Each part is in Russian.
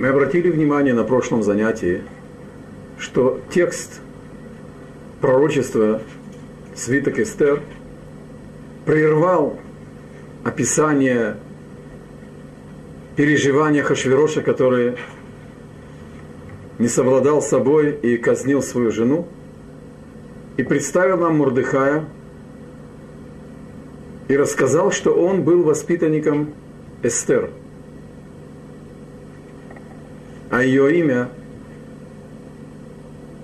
Мы обратили внимание на прошлом занятии, что текст пророчества свиток Эстер прервал описание переживания Хашвироша, который не совладал с собой и казнил свою жену, и представил нам Мурдыхая и рассказал, что он был воспитанником Эстер, а ее имя,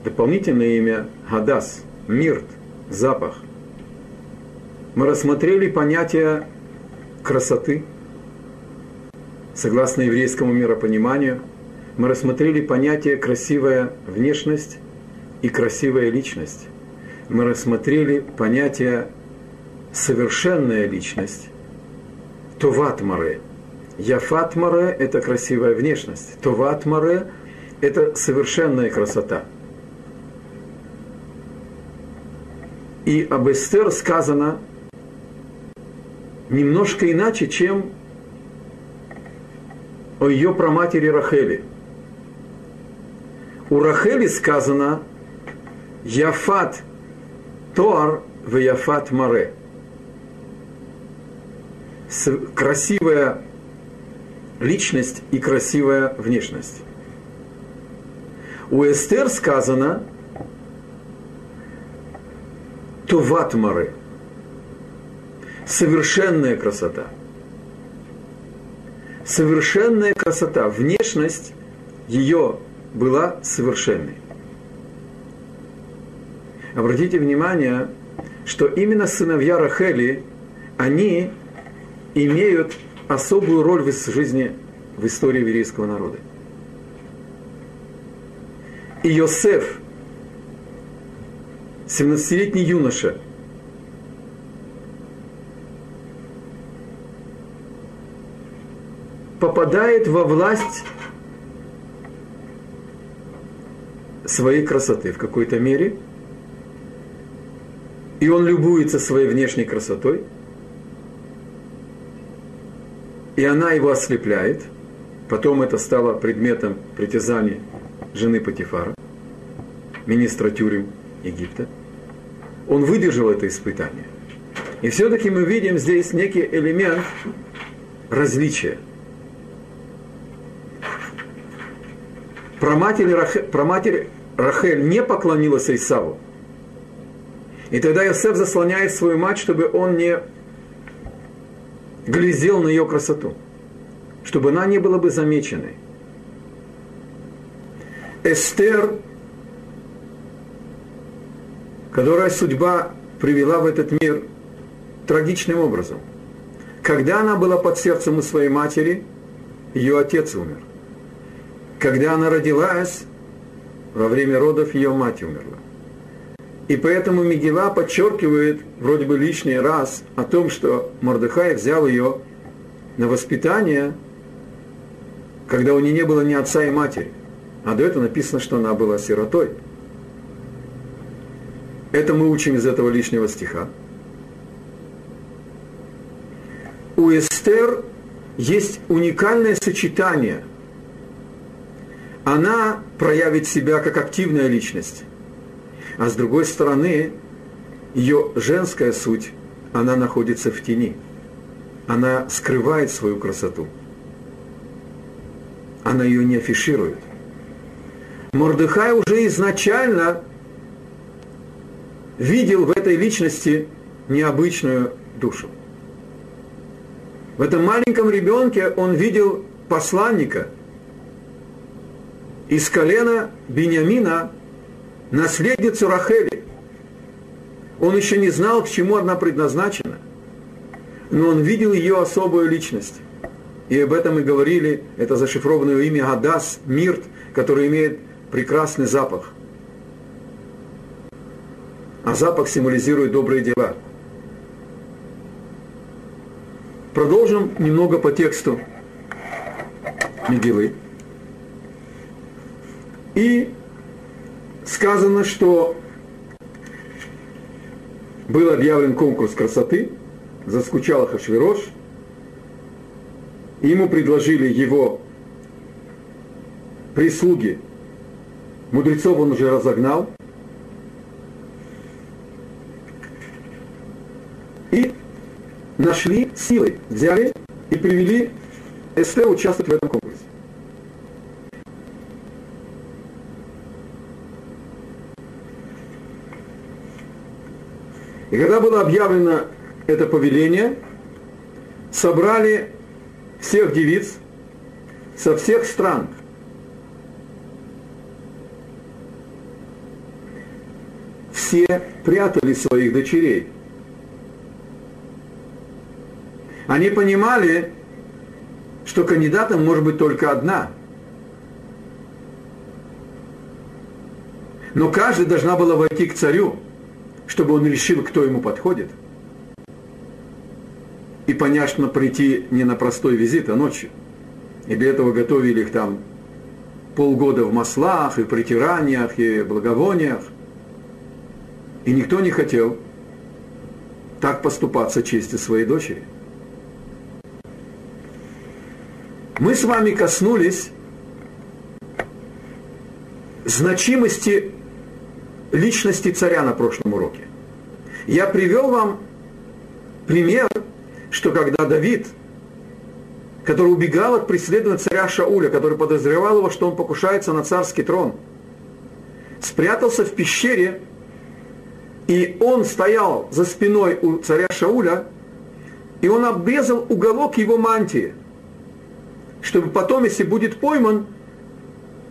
дополнительное имя Гадас, Мирт, запах. Мы рассмотрели понятие красоты, согласно еврейскому миропониманию, мы рассмотрели понятие красивая внешность и красивая личность. Мы рассмотрели понятие совершенная личность, товат маре. Яфат маре – это красивая внешность. Товат маре – это совершенная красота. И об Эстер сказано немножко иначе, чем о ее праматери Рахели. У Рахели сказано Яфат Тоар в Яфат Маре. Красивая личность и красивая внешность. У Эстер сказано Туват Маре. Совершенная красота. Совершенная красота. Внешность ее была совершенной. Обратите внимание, что именно сыновья Рахели, они имеют особую роль в жизни, в истории еврейского народа. И Йосеф, 17-летний юноша, попадает во власть своей красоты в какой-то мере, и он любуется своей внешней красотой, и она его ослепляет, потом это стало предметом притязаний жены Патифара, министра Тюрем Египта. Он выдержал это испытание. И все-таки мы видим здесь некий элемент различия. Проматерь, Рахель, проматерь Рахель не поклонилась Исаву. И тогда Иосиф заслоняет свою мать, чтобы он не глядел на ее красоту, чтобы она не была бы замеченной. Эстер, которая судьба привела в этот мир трагичным образом. Когда она была под сердцем у своей матери, ее отец умер. Когда она родилась, во время родов ее мать умерла. И поэтому Мигела подчеркивает вроде бы лишний раз о том, что Мордыхай взял ее на воспитание, когда у нее не было ни отца и матери. А до этого написано, что она была сиротой. Это мы учим из этого лишнего стиха. У Эстер есть уникальное сочетание. Она проявит себя как активная личность а с другой стороны, ее женская суть, она находится в тени. Она скрывает свою красоту. Она ее не афиширует. Мордыхай уже изначально видел в этой личности необычную душу. В этом маленьком ребенке он видел посланника из колена Бениамина, наследницу Рахели. Он еще не знал, к чему она предназначена, но он видел ее особую личность. И об этом мы говорили, это зашифрованное имя Гадас, Мирт, который имеет прекрасный запах. А запах символизирует добрые дела. Продолжим немного по тексту Мигилы. И сказано, что был объявлен конкурс красоты, заскучал Хашвирош, ему предложили его прислуги, мудрецов он уже разогнал, и нашли силой, взяли и привели Эстер участвовать в этом конкурсе. И когда было объявлено это повеление, собрали всех девиц со всех стран. Все прятали своих дочерей. Они понимали, что кандидатом может быть только одна. Но каждая должна была войти к царю, чтобы он решил, кто ему подходит. И, понятно, прийти не на простой визит, а ночью. И для этого готовили их там полгода в маслах, и притираниях, и благовониях. И никто не хотел так поступаться чести своей дочери. Мы с вами коснулись значимости личности царя на прошлом уроке. Я привел вам пример, что когда Давид, который убегал от преследования царя Шауля, который подозревал его, что он покушается на царский трон, спрятался в пещере, и он стоял за спиной у царя Шауля, и он обрезал уголок его мантии, чтобы потом, если будет пойман,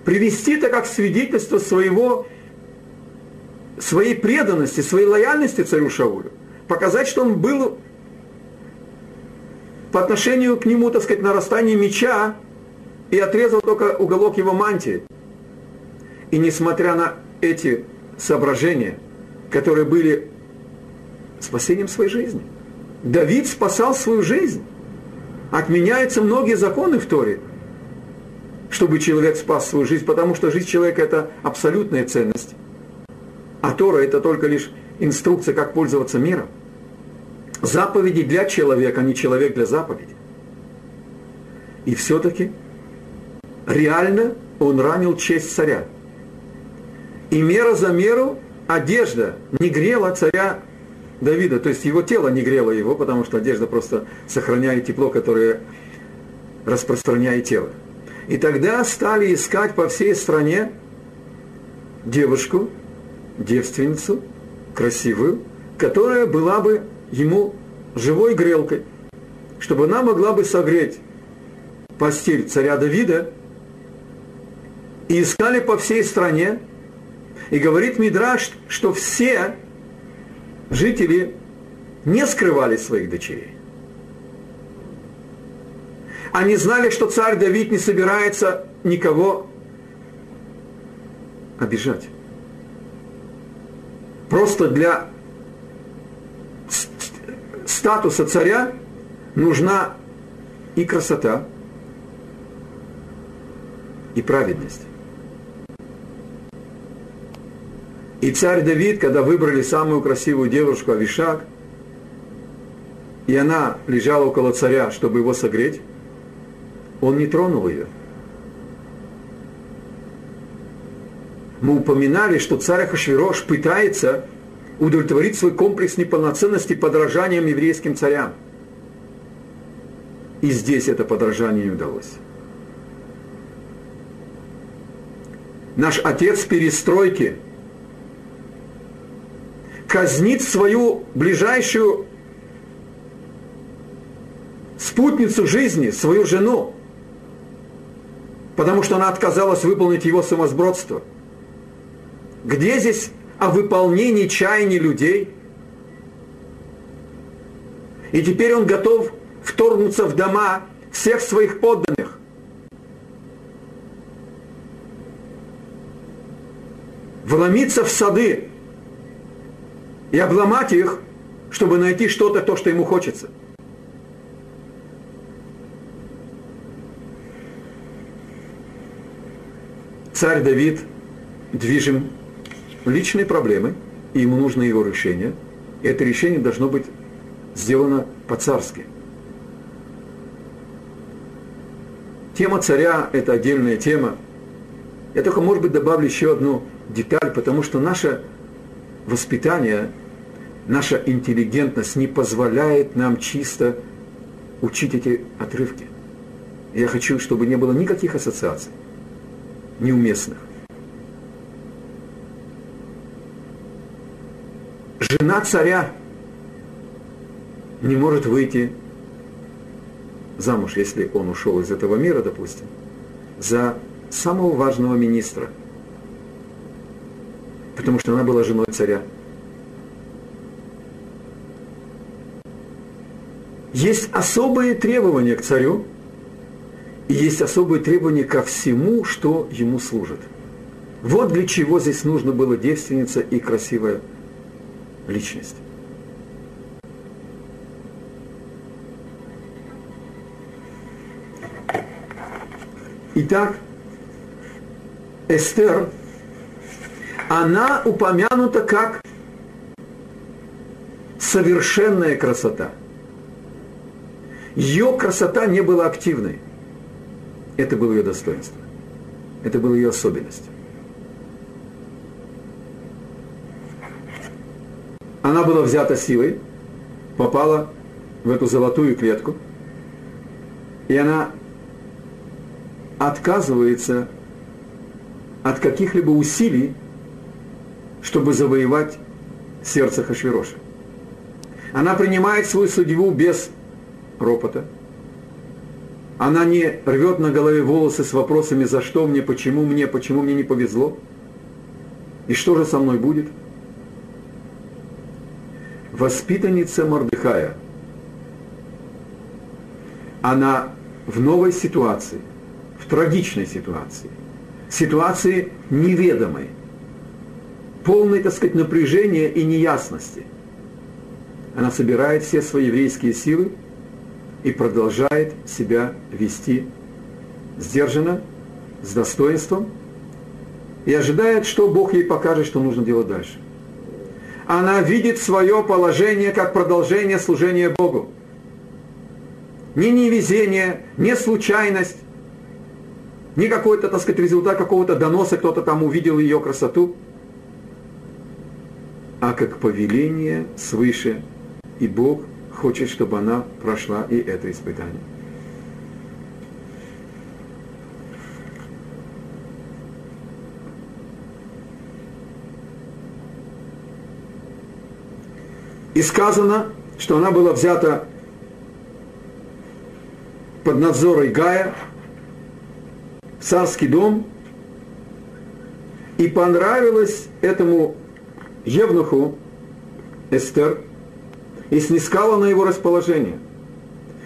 привести это как свидетельство своего своей преданности, своей лояльности царю Шаулю, показать, что он был по отношению к нему, так сказать, нарастание меча и отрезал только уголок его мантии. И несмотря на эти соображения, которые были спасением своей жизни, Давид спасал свою жизнь. Отменяются многие законы в Торе, чтобы человек спас свою жизнь, потому что жизнь человека – это абсолютная ценность. А Тора это только лишь инструкция, как пользоваться миром. Заповеди для человека, а не человек для заповеди. И все-таки реально он ранил честь царя. И мера за меру одежда не грела царя Давида, то есть его тело не грело его, потому что одежда просто сохраняет тепло, которое распространяет тело. И тогда стали искать по всей стране девушку, девственницу, красивую, которая была бы ему живой грелкой, чтобы она могла бы согреть постель царя Давида, и искали по всей стране, и говорит Мидраш, что все жители не скрывали своих дочерей. Они знали, что царь Давид не собирается никого обижать. Просто для статуса царя нужна и красота, и праведность. И царь Давид, когда выбрали самую красивую девушку Авишак, и она лежала около царя, чтобы его согреть, он не тронул ее – мы упоминали, что царь Ахашвирош пытается удовлетворить свой комплекс неполноценности подражанием еврейским царям. И здесь это подражание не удалось. Наш отец перестройки казнит свою ближайшую спутницу жизни, свою жену, потому что она отказалась выполнить его самосбродство – где здесь о выполнении чаяний людей? И теперь он готов вторгнуться в дома всех своих подданных. Вломиться в сады и обломать их, чтобы найти что-то, то, что ему хочется. Царь Давид движим личные проблемы, и ему нужно его решение. И это решение должно быть сделано по-царски. Тема царя – это отдельная тема. Я только, может быть, добавлю еще одну деталь, потому что наше воспитание, наша интеллигентность не позволяет нам чисто учить эти отрывки. Я хочу, чтобы не было никаких ассоциаций неуместных. Жена царя не может выйти замуж, если он ушел из этого мира, допустим, за самого важного министра, потому что она была женой царя. Есть особые требования к царю, и есть особые требования ко всему, что ему служит. Вот для чего здесь нужно было девственница и красивая личность. Итак, Эстер, она упомянута как совершенная красота. Ее красота не была активной. Это было ее достоинство. Это была ее особенность. Она была взята силой, попала в эту золотую клетку, и она отказывается от каких-либо усилий, чтобы завоевать сердце Хашвироша. Она принимает свою судьбу без ропота. Она не рвет на голове волосы с вопросами «за что мне?», «почему мне?», «почему мне не повезло?», «и что же со мной будет?». Воспитанница Мордыхая, она в новой ситуации – в трагичной ситуации, ситуации неведомой, полной, так сказать, напряжения и неясности. Она собирает все свои еврейские силы и продолжает себя вести сдержанно, с достоинством, и ожидает, что Бог ей покажет, что нужно делать дальше. Она видит свое положение как продолжение служения Богу. Ни невезение, ни случайность, не какой-то, так сказать, результат какого-то доноса, кто-то там увидел ее красоту, а как повеление свыше. И Бог хочет, чтобы она прошла и это испытание. И сказано, что она была взята под надзором Гая, царский дом, и понравилось этому Евнуху Эстер, и снискала на его расположение.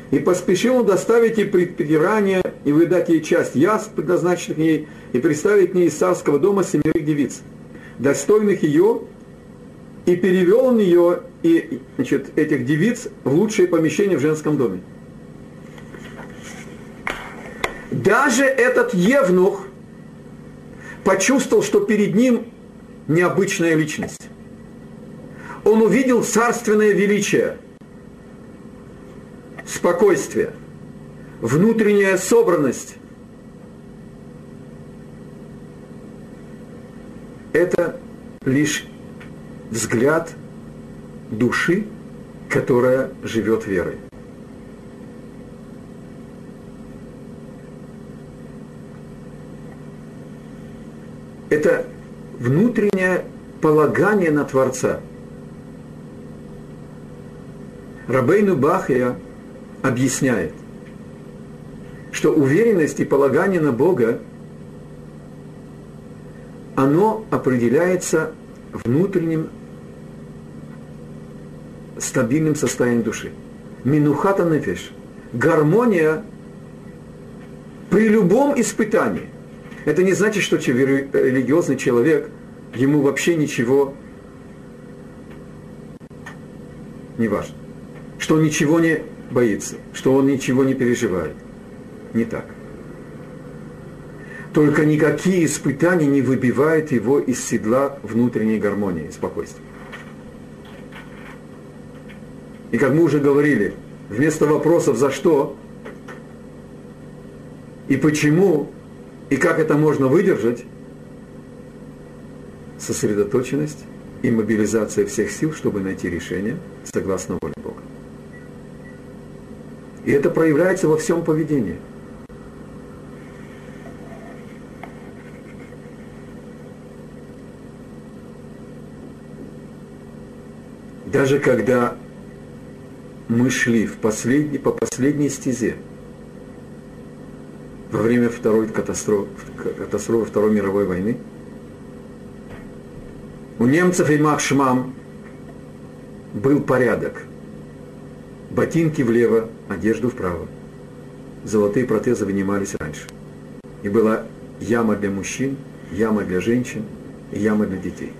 И поспешил он доставить ей предпирание и выдать ей часть яств, предназначенных ей, и представить к ней из царского дома семерых девиц, достойных ее, и перевел он ее и значит, этих девиц в лучшее помещение в женском доме. Даже этот Евнух почувствовал, что перед ним необычная личность. Он увидел царственное величие, спокойствие, внутренняя собранность. Это лишь взгляд души, которая живет верой. это внутреннее полагание на Творца. Рабейну Бахия объясняет, что уверенность и полагание на Бога, оно определяется внутренним стабильным состоянием души. Минухата нефеш. Гармония при любом испытании – это не значит, что религиозный человек, ему вообще ничего не важно. Что он ничего не боится, что он ничего не переживает. Не так. Только никакие испытания не выбивают его из седла внутренней гармонии спокойствия. И как мы уже говорили, вместо вопросов «за что?» и «почему?» и как это можно выдержать, сосредоточенность и мобилизация всех сил, чтобы найти решение согласно воле Бога. И это проявляется во всем поведении. Даже когда мы шли в последний, по последней стезе во время второй катастрофы, катастрофы Второй мировой войны, у немцев и Махшмам был порядок. Ботинки влево, одежду вправо. Золотые протезы вынимались раньше. И была яма для мужчин, яма для женщин и яма для детей.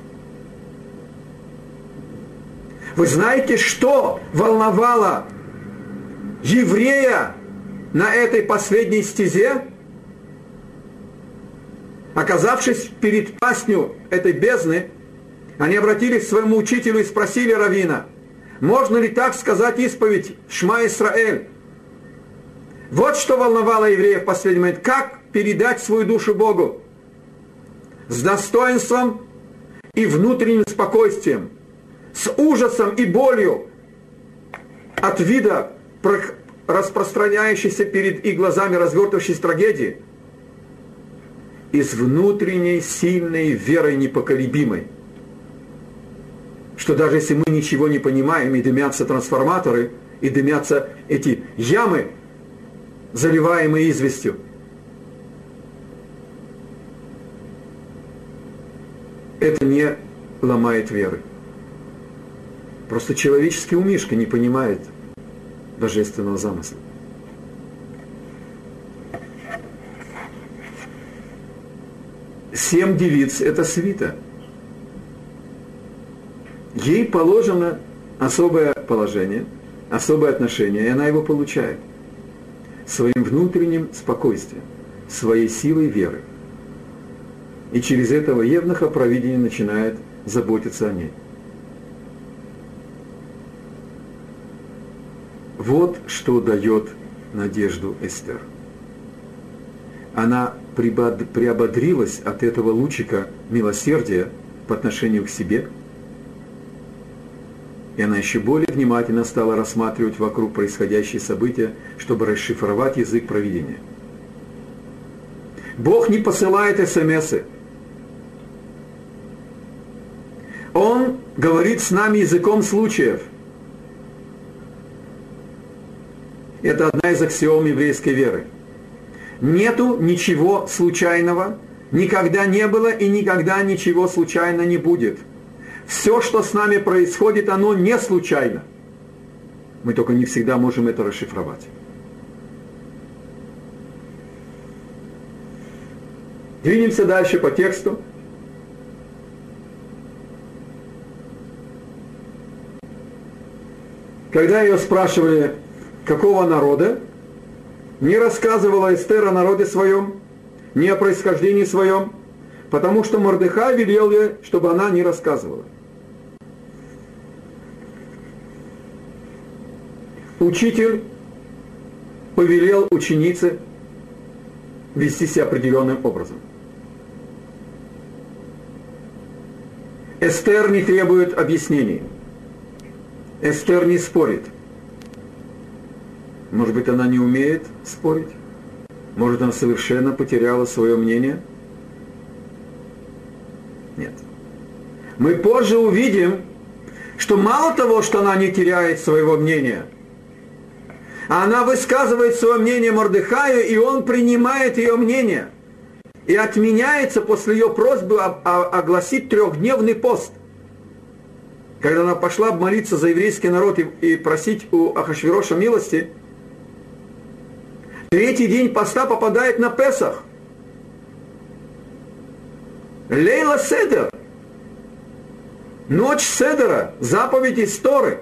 Вы знаете, что волновало еврея на этой последней стезе? Оказавшись перед пасню этой бездны, они обратились к своему учителю и спросили Равина, можно ли так сказать исповедь Шма Исраэль? Вот что волновало евреев в последний момент. Как передать свою душу Богу? С достоинством и внутренним спокойствием, с ужасом и болью от вида распространяющейся перед их глазами развертывающейся трагедии, и с внутренней сильной верой непоколебимой – что даже если мы ничего не понимаем, и дымятся трансформаторы, и дымятся эти ямы, заливаемые известью, это не ломает веры. Просто человеческий умишка не понимает божественного замысла. Семь девиц – это свита – ей положено особое положение, особое отношение, и она его получает своим внутренним спокойствием, своей силой веры. И через этого Евнаха провидение начинает заботиться о ней. Вот что дает надежду Эстер. Она приободрилась от этого лучика милосердия по отношению к себе – и она еще более внимательно стала рассматривать вокруг происходящие события, чтобы расшифровать язык провидения. Бог не посылает смсы. Он говорит с нами языком случаев. Это одна из аксиом еврейской веры. Нету ничего случайного, никогда не было и никогда ничего случайно не будет – все, что с нами происходит, оно не случайно. Мы только не всегда можем это расшифровать. Двинемся дальше по тексту. Когда ее спрашивали, какого народа, не рассказывала Эстер о народе своем, ни о происхождении своем, потому что Мордыхай велел ей, чтобы она не рассказывала. Учитель повелел ученице вести себя определенным образом. Эстер не требует объяснений. Эстер не спорит. Может быть, она не умеет спорить? Может, она совершенно потеряла свое мнение? Нет. Мы позже увидим, что мало того, что она не теряет своего мнения – она высказывает свое мнение Мордыхаю, и он принимает ее мнение. И отменяется после ее просьбы огласить трехдневный пост. Когда она пошла молиться за еврейский народ и просить у Ахашвироша милости, третий день поста попадает на Песах. Лейла Седер. Ночь Седера, заповедь истории.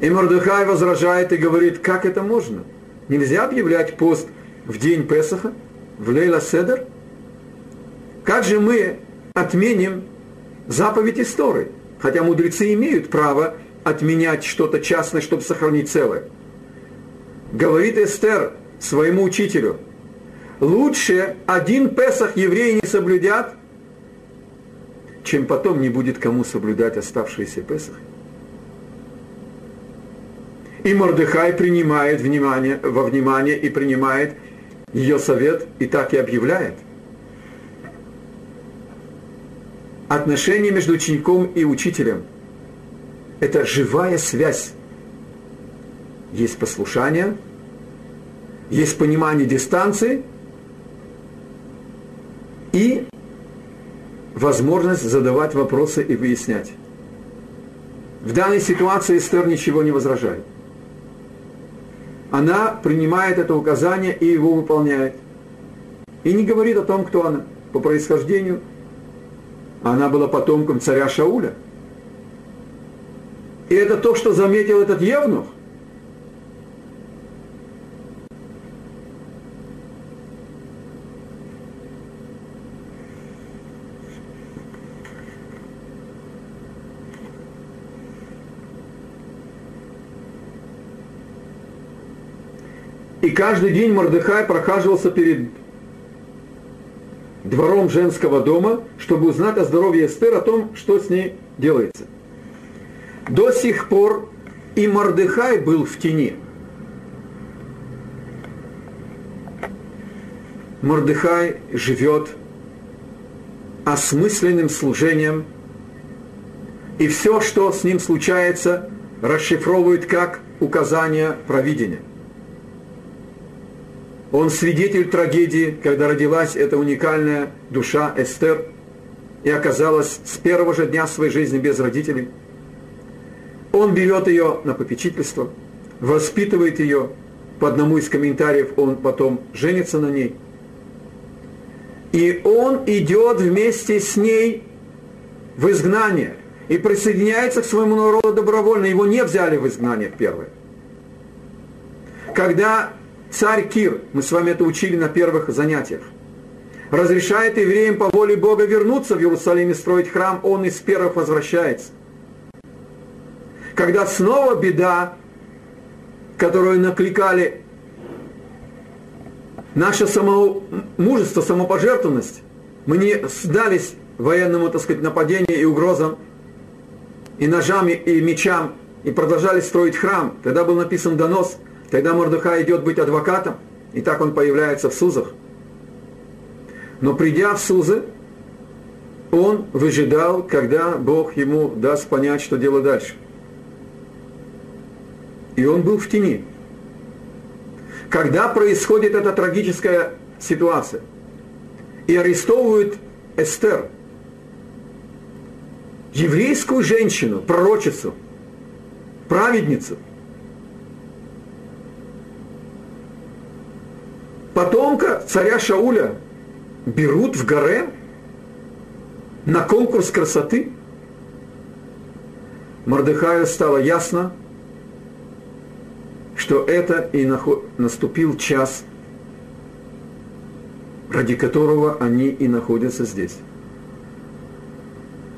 И Мордыхай возражает и говорит, как это можно? Нельзя объявлять пост в день Песаха, в Лейла Седер? Как же мы отменим заповедь истории? Хотя мудрецы имеют право отменять что-то частное, чтобы сохранить целое. Говорит Эстер своему учителю, лучше один Песах евреи не соблюдят, чем потом не будет кому соблюдать оставшиеся Песах. И Мордыхай принимает внимание, во внимание и принимает ее совет и так и объявляет. Отношения между учеником и учителем – это живая связь. Есть послушание, есть понимание дистанции и возможность задавать вопросы и выяснять. В данной ситуации Эстер ничего не возражает. Она принимает это указание и его выполняет. И не говорит о том, кто она по происхождению. Она была потомком царя Шауля. И это то, что заметил этот Евнух. И каждый день Мордыхай прохаживался перед двором женского дома, чтобы узнать о здоровье Эстер, о том, что с ней делается. До сих пор и Мордыхай был в тени. Мордыхай живет осмысленным служением, и все, что с ним случается, расшифровывает как указание провидения – он свидетель трагедии, когда родилась эта уникальная душа Эстер и оказалась с первого же дня своей жизни без родителей. Он берет ее на попечительство, воспитывает ее. По одному из комментариев он потом женится на ней. И он идет вместе с ней в изгнание и присоединяется к своему народу добровольно. Его не взяли в изгнание первое. Когда Царь Кир, мы с вами это учили на первых занятиях, разрешает евреям по воле Бога вернуться в Иерусалим и строить храм, он из первых возвращается. Когда снова беда, которую накликали наше само, мужество, самопожертвованность, мы не сдались военному, так сказать, нападению и угрозам, и ножам, и мечам, и продолжали строить храм. Тогда был написан донос – Тогда Мордыхай идет быть адвокатом, и так он появляется в Сузах. Но придя в Сузы, он выжидал, когда Бог ему даст понять, что делать дальше. И он был в тени. Когда происходит эта трагическая ситуация, и арестовывают Эстер, еврейскую женщину, пророчицу, праведницу – потомка царя Шауля берут в горе на конкурс красоты. Мордыхаю стало ясно, что это и наступил час, ради которого они и находятся здесь.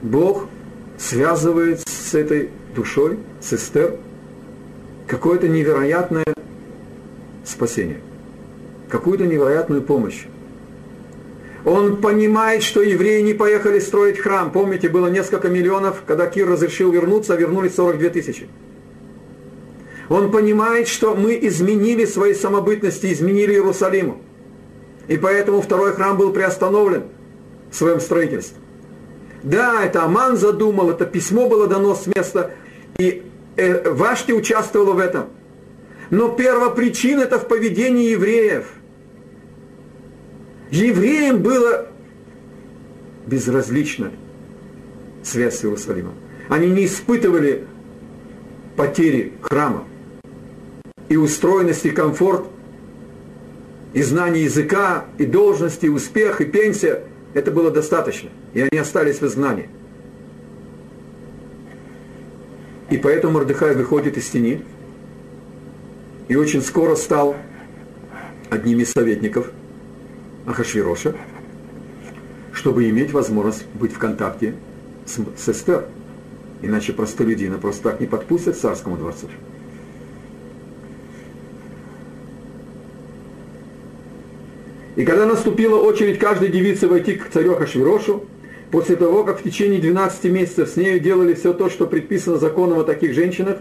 Бог связывает с этой душой, с Эстер, какое-то невероятное спасение какую-то невероятную помощь. Он понимает, что евреи не поехали строить храм. Помните, было несколько миллионов, когда Кир разрешил вернуться, а вернулись 42 тысячи. Он понимает, что мы изменили свои самобытности, изменили Иерусалиму. И поэтому второй храм был приостановлен в своем строительстве. Да, это Аман задумал, это письмо было дано с места, и э, Вашти участвовала в этом. Но первопричина это в поведении евреев – Евреям было безразлично связь с Иерусалимом. Они не испытывали потери храма. И устроенность, и комфорт, и знание языка, и должности, и успех, и пенсия – это было достаточно. И они остались в изгнании. И поэтому Мордыхай выходит из тени и очень скоро стал одним из советников – Ахашвироша, чтобы иметь возможность быть в контакте с, с Эстер. Иначе простолюдина просто так не подпустят к царскому дворцу. И когда наступила очередь каждой девицы войти к царю Хашвирошу, после того, как в течение 12 месяцев с нею делали все то, что предписано законом о таких женщинах,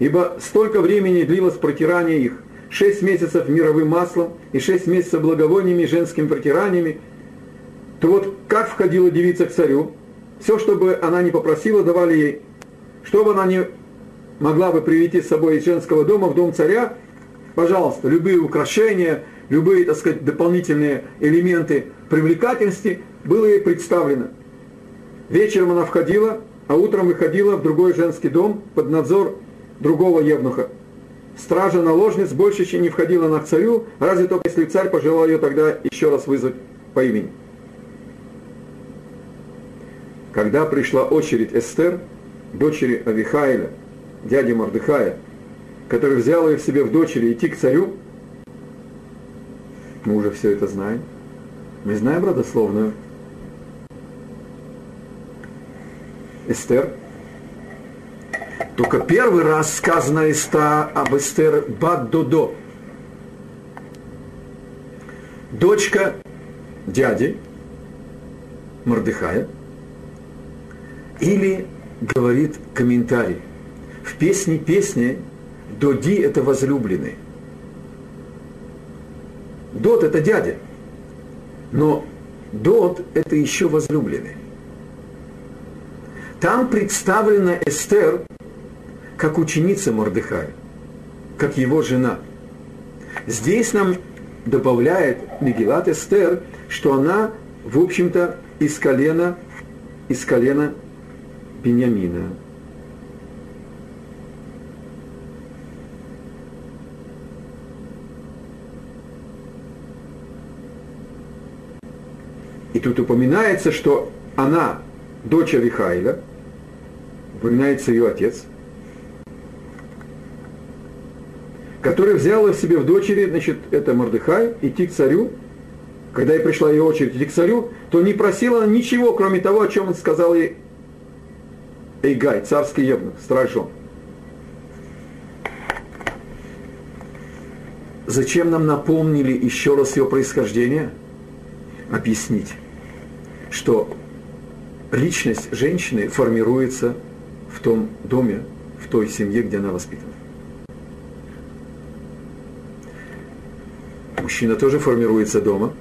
ибо столько времени длилось протирание их, 6 месяцев мировым маслом и 6 месяцев благовониями и женскими протираниями, то вот как входила девица к царю, все, что бы она не попросила, давали ей. Что бы она не могла бы привести с собой из женского дома в дом царя, пожалуйста, любые украшения, любые, так сказать, дополнительные элементы привлекательности было ей представлено. Вечером она входила, а утром выходила в другой женский дом под надзор другого евнуха. Стража наложниц больше еще не входила на царю, разве только если царь пожелал ее тогда еще раз вызвать по имени. Когда пришла очередь Эстер, дочери Авихаиля, дяди Мордыхая, который взял ее в себе в дочери идти к царю, мы уже все это знаем. Мы знаем родословную Эстер. Только первый раз сказано Эста об Эстер Бад-Додо. Дочка дяди Мордыхая. Или, говорит комментарий, в песне песни Доди – это возлюбленный. Дот – это дядя. Но Дот – это еще возлюбленный. Там представлена Эстер как ученица Мордыхая, как его жена. Здесь нам добавляет Мегилат Эстер, что она, в общем-то, из колена, из колена Беньямина. И тут упоминается, что она дочь Авихайля, упоминается ее отец, который взял в себе в дочери, значит, это Мордыхай, идти к царю, когда ей пришла ее очередь идти к царю, то не просила ничего, кроме того, о чем он сказал ей Эйгай, царский евнух, стражон. Зачем нам напомнили еще раз ее происхождение? Объяснить, что личность женщины формируется в том доме, в той семье, где она воспитана. Мужчина тоже формируется дома,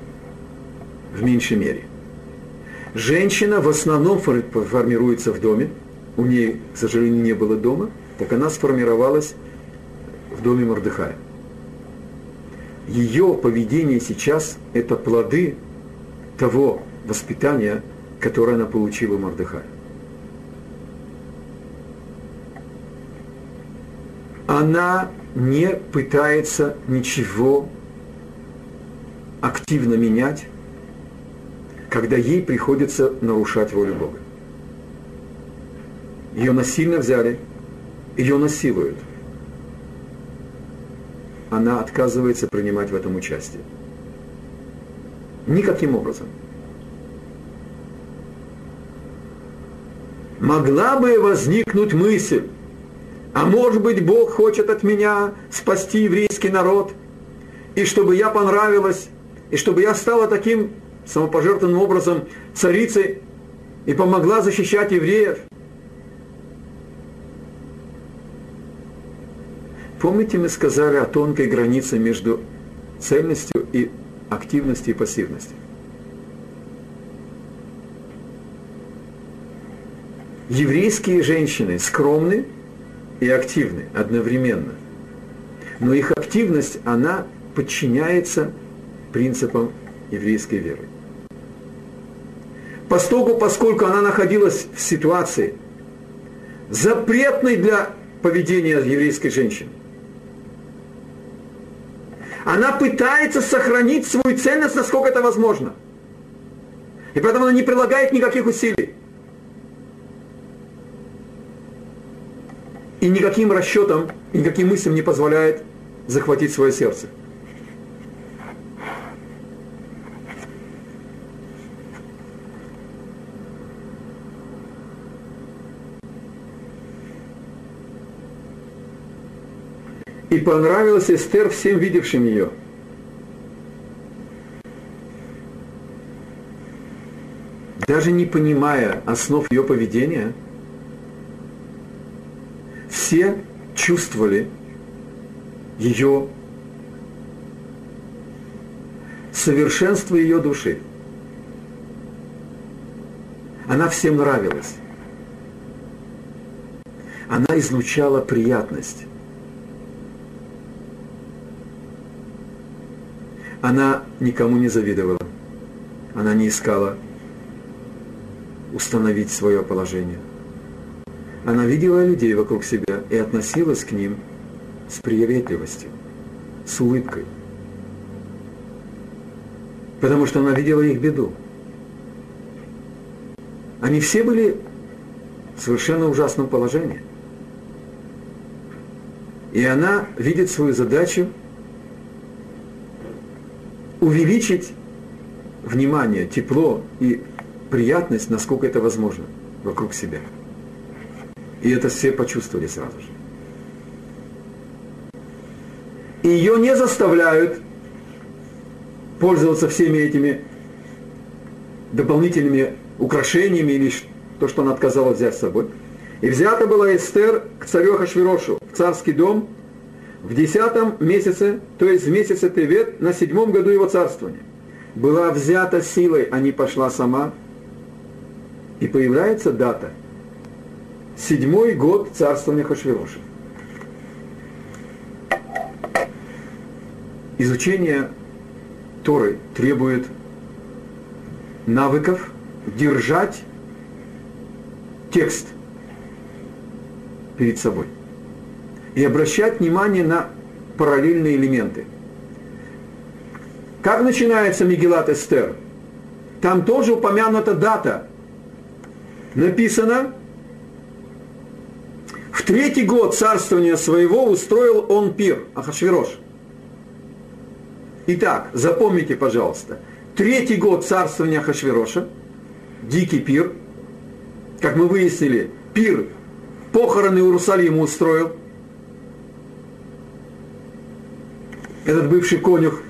в меньшей мере. Женщина в основном формируется в доме, у нее, к сожалению, не было дома, так она сформировалась в доме Мордыхая. Ее поведение сейчас – это плоды того воспитания, которое она получила Мордыхая. Она не пытается ничего активно менять, когда ей приходится нарушать волю Бога. Ее насильно взяли, ее насилуют. Она отказывается принимать в этом участие. Никаким образом. Могла бы возникнуть мысль, а может быть Бог хочет от меня спасти еврейский народ, и чтобы я понравилась и чтобы я стала таким самопожертвованным образом царицей и помогла защищать евреев. Помните, мы сказали о тонкой границе между цельностью и активностью и пассивностью. Еврейские женщины скромны и активны одновременно. Но их активность, она подчиняется принципам еврейской веры. Поскольку, поскольку она находилась в ситуации, запретной для поведения еврейской женщины, она пытается сохранить свою ценность, насколько это возможно. И поэтому она не прилагает никаких усилий. и никаким расчетом, и никаким мыслям не позволяет захватить свое сердце. И понравилась Эстер всем видевшим ее. Даже не понимая основ ее поведения – все чувствовали ее совершенство ее души. Она всем нравилась. Она излучала приятность. Она никому не завидовала. Она не искала установить свое положение. Она видела людей вокруг себя и относилась к ним с приветливостью, с улыбкой. Потому что она видела их беду. Они все были в совершенно ужасном положении. И она видит свою задачу увеличить внимание, тепло и приятность, насколько это возможно, вокруг себя. И это все почувствовали сразу же. И ее не заставляют пользоваться всеми этими дополнительными украшениями или то, что она отказалась взять с собой. И взята была Эстер к царю Хашвирошу в царский дом в десятом месяце, то есть в месяце Тевет, на седьмом году его царствования. Была взята силой, а не пошла сама. И появляется дата. Седьмой год царствования Хашвироша. Изучение Торы требует навыков держать текст перед собой и обращать внимание на параллельные элементы. Как начинается Мегилат Эстер? Там тоже упомянута дата. Написано, третий год царствования своего устроил он пир, Ахашвирош. Итак, запомните, пожалуйста, третий год царствования Ахашвироша, дикий пир, как мы выяснили, пир похороны Иерусалима устроил, этот бывший конюх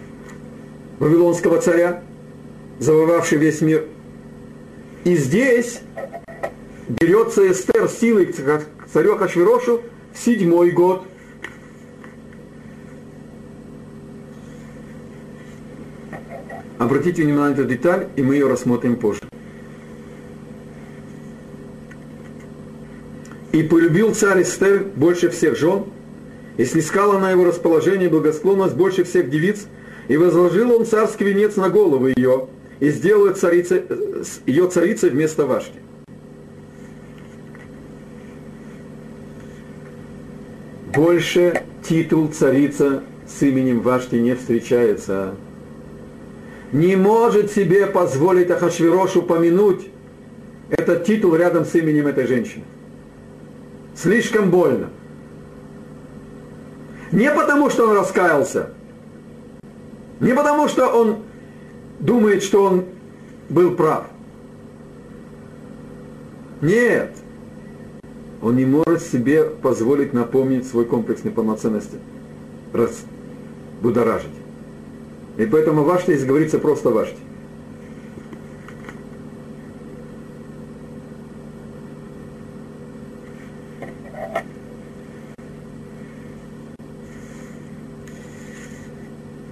Вавилонского царя, завоевавший весь мир. И здесь берется Эстер силой царю Хашвирошу в седьмой год. Обратите внимание на эту деталь, и мы ее рассмотрим позже. И полюбил царь Эстер больше всех жен, и снискала на его расположение благосклонность больше всех девиц, и возложил он царский венец на голову ее, и сделал ее царицей, ее царицей вместо Вашки. Больше титул царица с именем Вашки не встречается. Не может себе позволить Ахашвирош упомянуть этот титул рядом с именем этой женщины. Слишком больно. Не потому, что он раскаялся, не потому, что он думает, что он был прав. Нет. Он не может себе позволить напомнить свой комплекс неполноценности, раз будоражить. И поэтому вашти, здесь говорится просто вашти.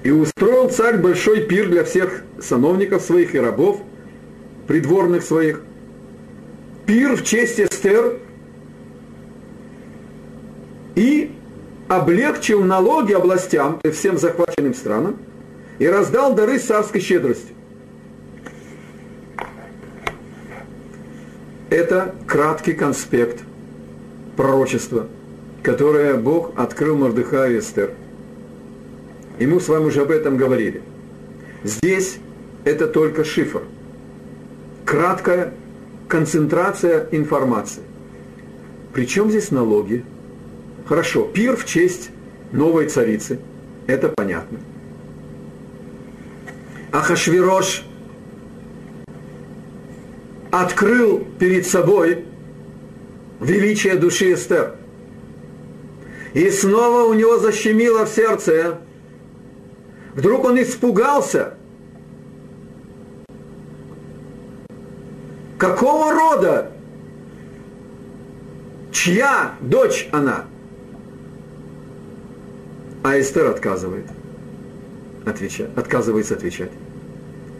И устроил царь большой пир для всех сановников своих и рабов, придворных своих. Пир в честь Эстер и облегчил налоги областям, есть всем захваченным странам, и раздал дары царской щедростью. Это краткий конспект пророчества, которое Бог открыл Мордыхаю и Эстер – и мы с вами уже об этом говорили. Здесь это только шифр. Краткая концентрация информации. Причем здесь налоги? Хорошо, пир в честь новой царицы. Это понятно. Ахашвирош открыл перед собой величие души Эстер. И снова у него защемило в сердце Вдруг он испугался. какого рода, чья дочь она. А Эстер отказывает, отвечать, отказывается отвечать.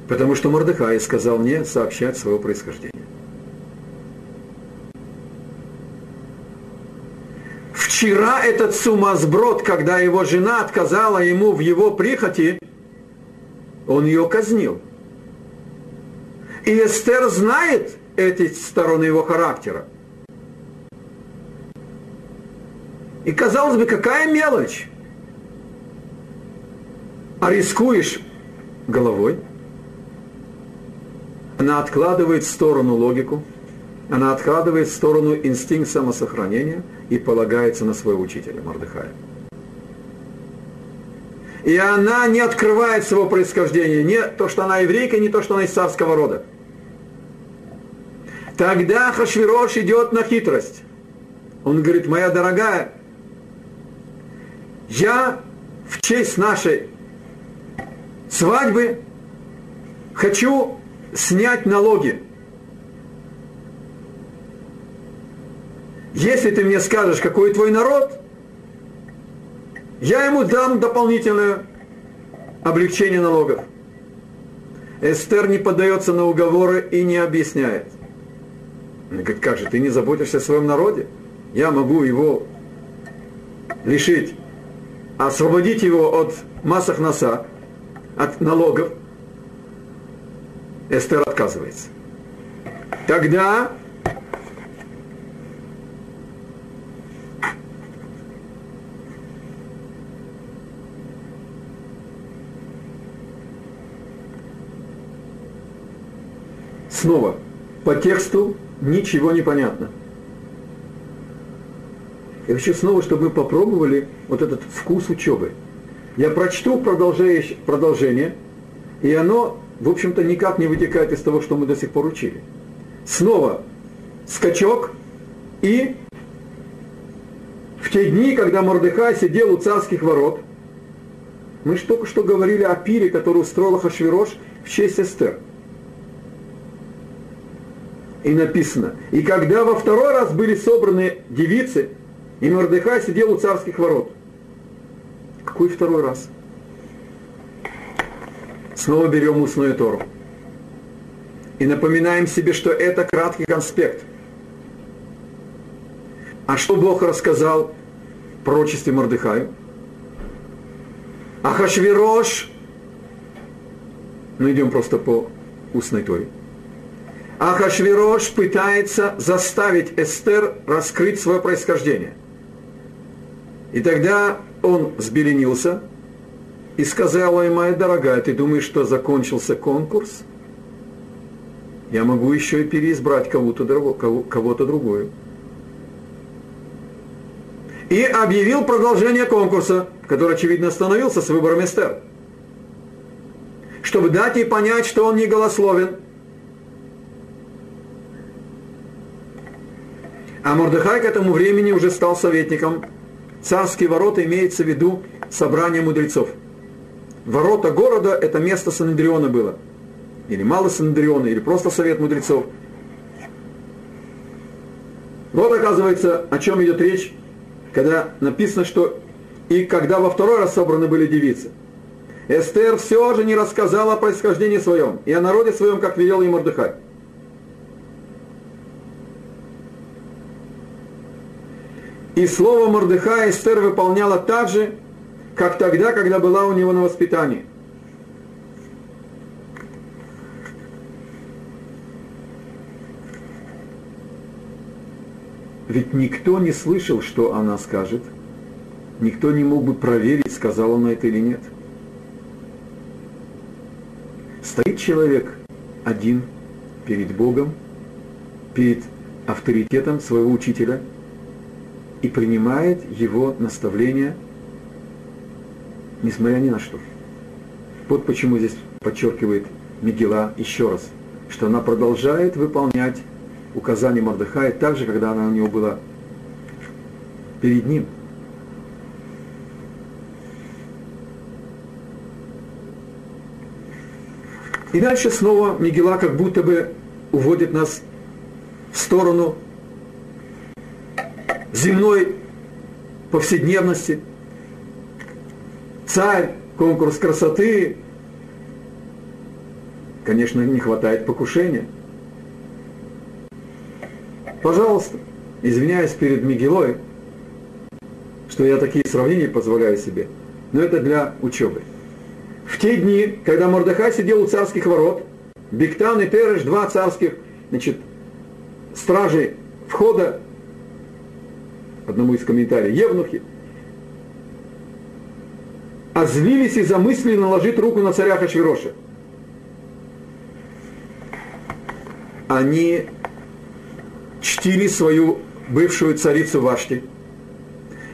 Потому что Мордыхай сказал мне сообщать своего происхождения. Вчера этот сумасброд, когда его жена отказала ему в его прихоти, он ее казнил. И Эстер знает эти стороны его характера. И казалось бы, какая мелочь. А рискуешь головой. Она откладывает в сторону логику, она откладывает в сторону инстинкт самосохранения и полагается на своего учителя Мордыхая. И она не открывает своего происхождения, не то, что она еврейка, не то, что она из царского рода. Тогда Хашвирош идет на хитрость. Он говорит, моя дорогая, я в честь нашей свадьбы хочу снять налоги. Если ты мне скажешь, какой твой народ, я ему дам дополнительное облегчение налогов. Эстер не поддается на уговоры и не объясняет. Он говорит, как же, ты не заботишься о своем народе? Я могу его лишить, освободить его от массах носа, от налогов. Эстер отказывается. Тогда снова по тексту ничего не понятно. Я хочу снова, чтобы мы попробовали вот этот вкус учебы. Я прочту продолжение, и оно, в общем-то, никак не вытекает из того, что мы до сих пор учили. Снова скачок, и в те дни, когда Мордыхай сидел у царских ворот, мы же только что говорили о пире, который устроил Хашвирош в честь Эстер – и написано, и когда во второй раз были собраны девицы, и Мордыхай сидел у царских ворот. Какой второй раз? Снова берем устную Тору. И напоминаем себе, что это краткий конспект. А что Бог рассказал пророчестве Мордыхаю? Ахашвирош, ну идем просто по устной Торе. Ахашвирош пытается заставить Эстер раскрыть свое происхождение. И тогда он взбеленился и сказал, ой, моя дорогая, ты думаешь, что закончился конкурс? Я могу еще и переизбрать кого-то, кого-то другую. И объявил продолжение конкурса, который, очевидно, остановился с выбором Эстер. Чтобы дать ей понять, что он не голословен – А Мордыхай к этому времени уже стал советником. Царские ворота имеется в виду собрание мудрецов. Ворота города – это место Санандриона было. Или мало Санандриона, или просто совет мудрецов. Вот оказывается, о чем идет речь, когда написано, что и когда во второй раз собраны были девицы. Эстер все же не рассказала о происхождении своем и о народе своем, как велел ей Мордыхай. И слово Мордыха Эстер выполняла так же, как тогда, когда была у него на воспитании. Ведь никто не слышал, что она скажет. Никто не мог бы проверить, сказала она это или нет. Стоит человек один перед Богом, перед авторитетом своего учителя – и принимает его наставления, несмотря ни на что. Вот почему здесь подчеркивает Мигела еще раз, что она продолжает выполнять указания Мордыхая так же, когда она у него была перед ним. И дальше снова Мигела как будто бы уводит нас в сторону земной повседневности. Царь, конкурс красоты. Конечно, не хватает покушения. Пожалуйста, извиняюсь перед Мигелой, что я такие сравнения позволяю себе, но это для учебы. В те дни, когда Мордыхай сидел у царских ворот, Бектан и Тереш, два царских значит, стражи входа, одному из комментариев, евнухи, озвились и замыслили наложить руку на царя Хашвироша. Они чтили свою бывшую царицу Вашти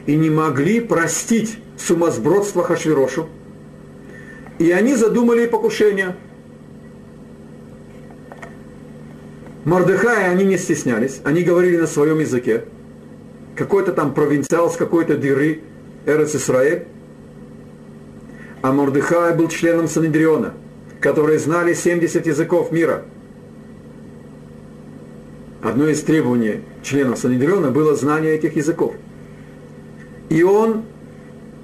и не могли простить сумасбродство Хашвирошу. И они задумали покушение. Мордыхая они не стеснялись, они говорили на своем языке. Какой-то там провинциал с какой-то дыры, Эрец Исраэль. А Мордыхай был членом Санедриона, которые знали 70 языков мира – одно из требований членов Санедриона было знание этих языков. И он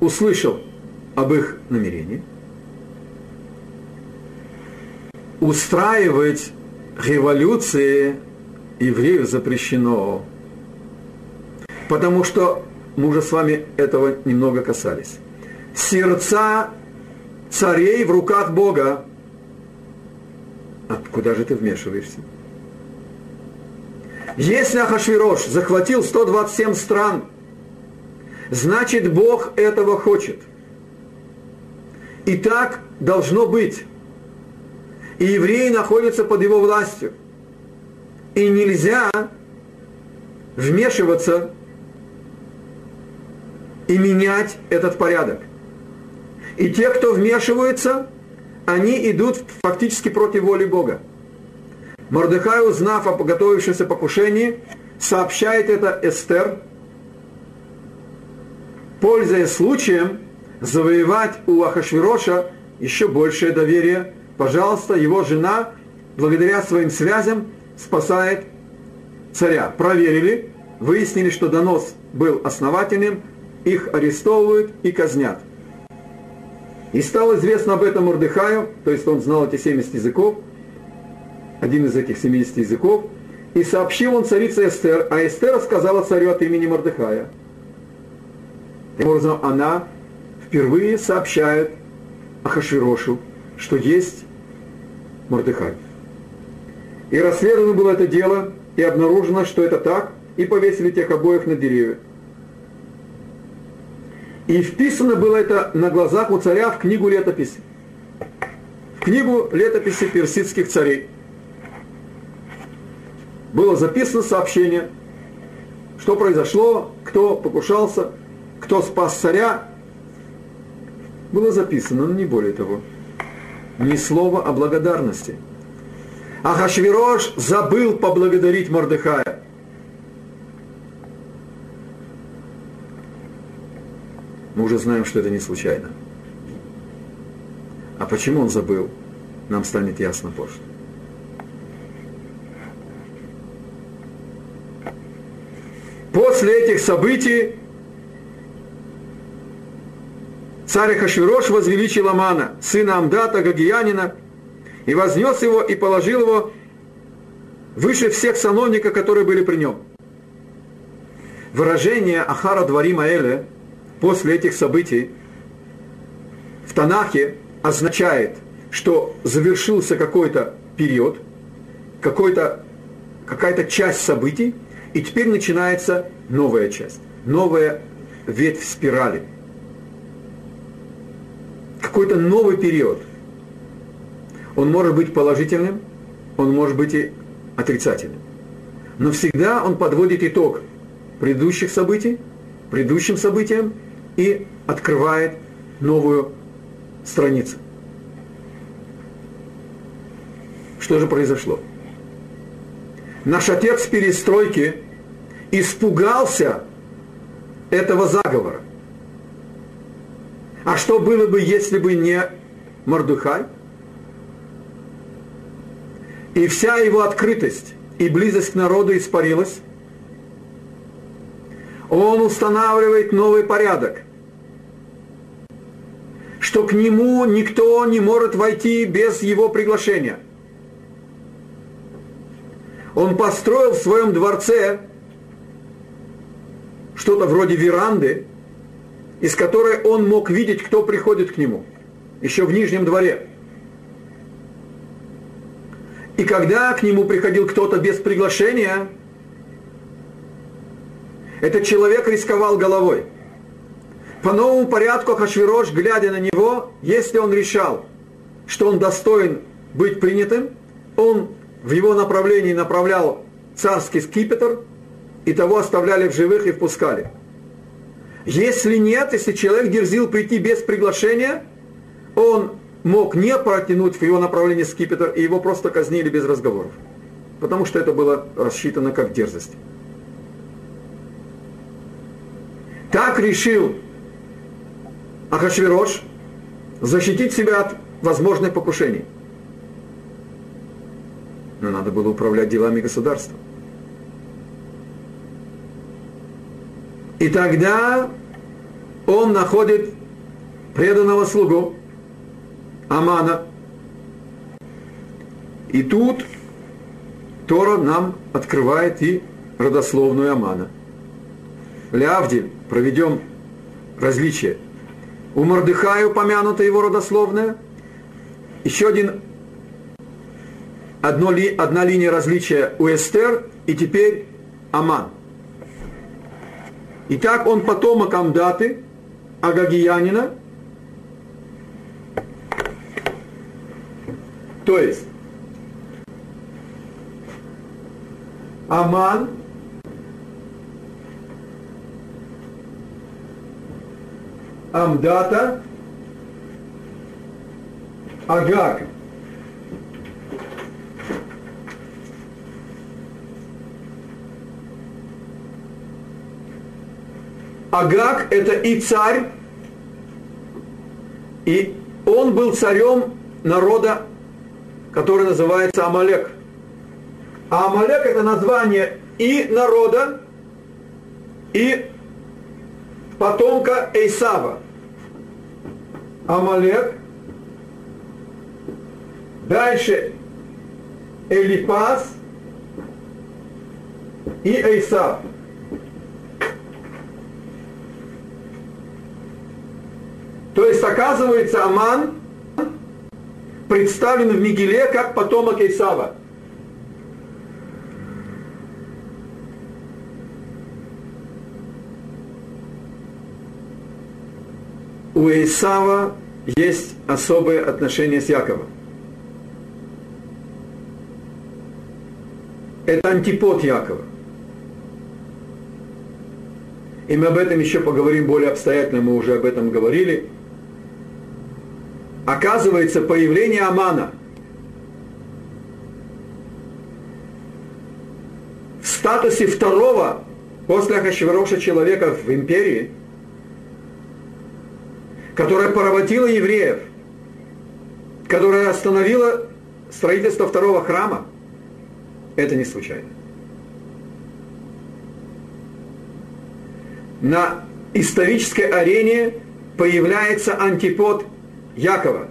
услышал об их намерении устраивать революции евреев запрещено. Потому что мы уже с вами этого немного касались. Сердца царей в руках Бога. А куда же ты вмешиваешься? Если Ахашвирош захватил 127 стран, значит Бог этого хочет. И так должно быть. И евреи находятся под его властью. И нельзя вмешиваться и менять этот порядок. И те, кто вмешивается, они идут фактически против воли Бога. Мордыхай, узнав о подготовившемся покушении, сообщает это Эстер, пользуясь случаем завоевать у Ахашвироша еще большее доверие. Пожалуйста, его жена, благодаря своим связям, спасает царя. Проверили, выяснили, что донос был основательным, их арестовывают и казнят. И стало известно об этом Мордыхаю, то есть он знал эти 70 языков, один из этих 70 языков, и сообщил он царице Эстер, а Эстер сказала царю от имени Мордыхая. Таким образом, она впервые сообщает Ахашвирошу, что есть Мордыхай. И расследовано было это дело, и обнаружено, что это так, и повесили тех обоих на деревья. И вписано было это на глазах у царя в книгу летописи. В книгу летописи персидских царей было записано сообщение, что произошло, кто покушался, кто спас царя. Было записано, но не более того. Ни слова о благодарности. А Хашвирош забыл поблагодарить Мордыхая. Мы уже знаем, что это не случайно. А почему он забыл, нам станет ясно позже. После этих событий царь Хашвирош возвеличил Амана, сына Амдата, Гагиянина, и вознес его и положил его выше всех сановников, которые были при нем. Выражение Ахара Дварима Эле после этих событий в Танахе означает, что завершился какой-то период, какой-то, какая-то часть событий, и теперь начинается новая часть, новая ветвь спирали. Какой-то новый период. Он может быть положительным, он может быть и отрицательным. Но всегда он подводит итог предыдущих событий, предыдущим событиям и открывает новую страницу. Что же произошло? наш отец перестройки испугался этого заговора. А что было бы, если бы не Мордухай? И вся его открытость, и близость к народу испарилась, он устанавливает новый порядок, что к нему никто не может войти без его приглашения. Он построил в своем дворце что-то вроде веранды, из которой он мог видеть, кто приходит к нему, еще в Нижнем дворе. И когда к нему приходил кто-то без приглашения – этот человек рисковал головой. По новому порядку Хашвирош, глядя на него, если он решал, что он достоин быть принятым, он в его направлении направлял царский скипетр, и того оставляли в живых и впускали. Если нет, если человек дерзил прийти без приглашения, он мог не протянуть в его направлении скипетр, и его просто казнили без разговоров. Потому что это было рассчитано как дерзость. Так решил Ахашвирош защитить себя от возможных покушений. Но надо было управлять делами государства. И тогда он находит преданного слугу Амана. И тут Тора нам открывает и родословную Амана. Лявдиль проведем различие. У Мордыхая упомянуто его родословное. Еще один, одно ли, одна линия различия у Эстер и теперь Аман. Итак, он потомок Амдаты, Агагиянина. То есть, Аман – Амдата, Агаг. Агаг – это и царь, и он был царем народа, который называется Амалек. А Амалек – это название и народа, и потомка Эйсава. Амалек. Дальше Элипас и Эйсав. То есть, оказывается, Аман представлен в Мигеле как потомок Исава. У Исава есть особое отношение с Яковом. Это антипод Якова. И мы об этом еще поговорим более обстоятельно, мы уже об этом говорили. Оказывается, появление Амана в статусе второго после Ахашвироша человека в империи – которая поработила евреев, которая остановила строительство второго храма, это не случайно. На исторической арене появляется антипод Якова.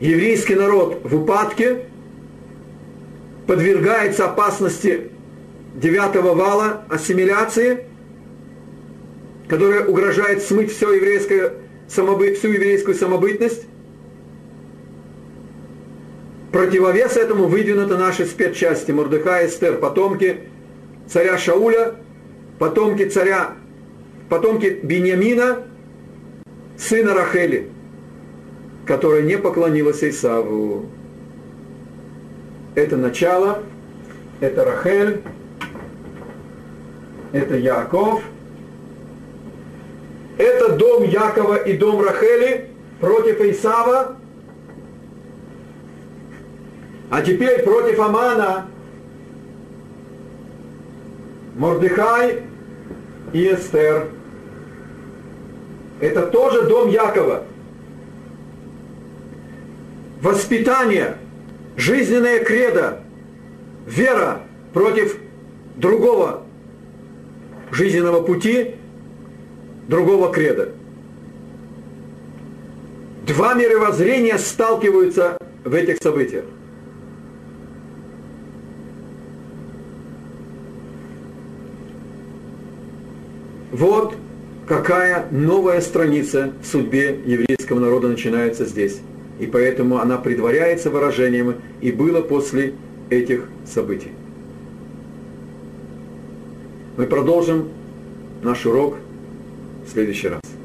Еврейский народ в упадке подвергается опасности девятого вала ассимиляции – которая угрожает смыть все еврейское самобы... всю еврейскую самобытность. Противовес этому выдвинуты наши спецчасти Мордыха и Эстер, потомки царя Шауля, потомки царя, потомки Беньямина, сына Рахели, которая не поклонилась Исаву. Это начало, это Рахель, это Яков – дом Якова и дом Рахели против Исава. А теперь против Амана Мордыхай и Эстер. Это тоже дом Якова. Воспитание жизненная кредо, вера против другого жизненного пути, другого креда. Два мировоззрения сталкиваются в этих событиях. Вот какая новая страница в судьбе еврейского народа начинается здесь. И поэтому она предваряется выражением «и было после этих событий». Мы продолжим наш урок в следующий раз.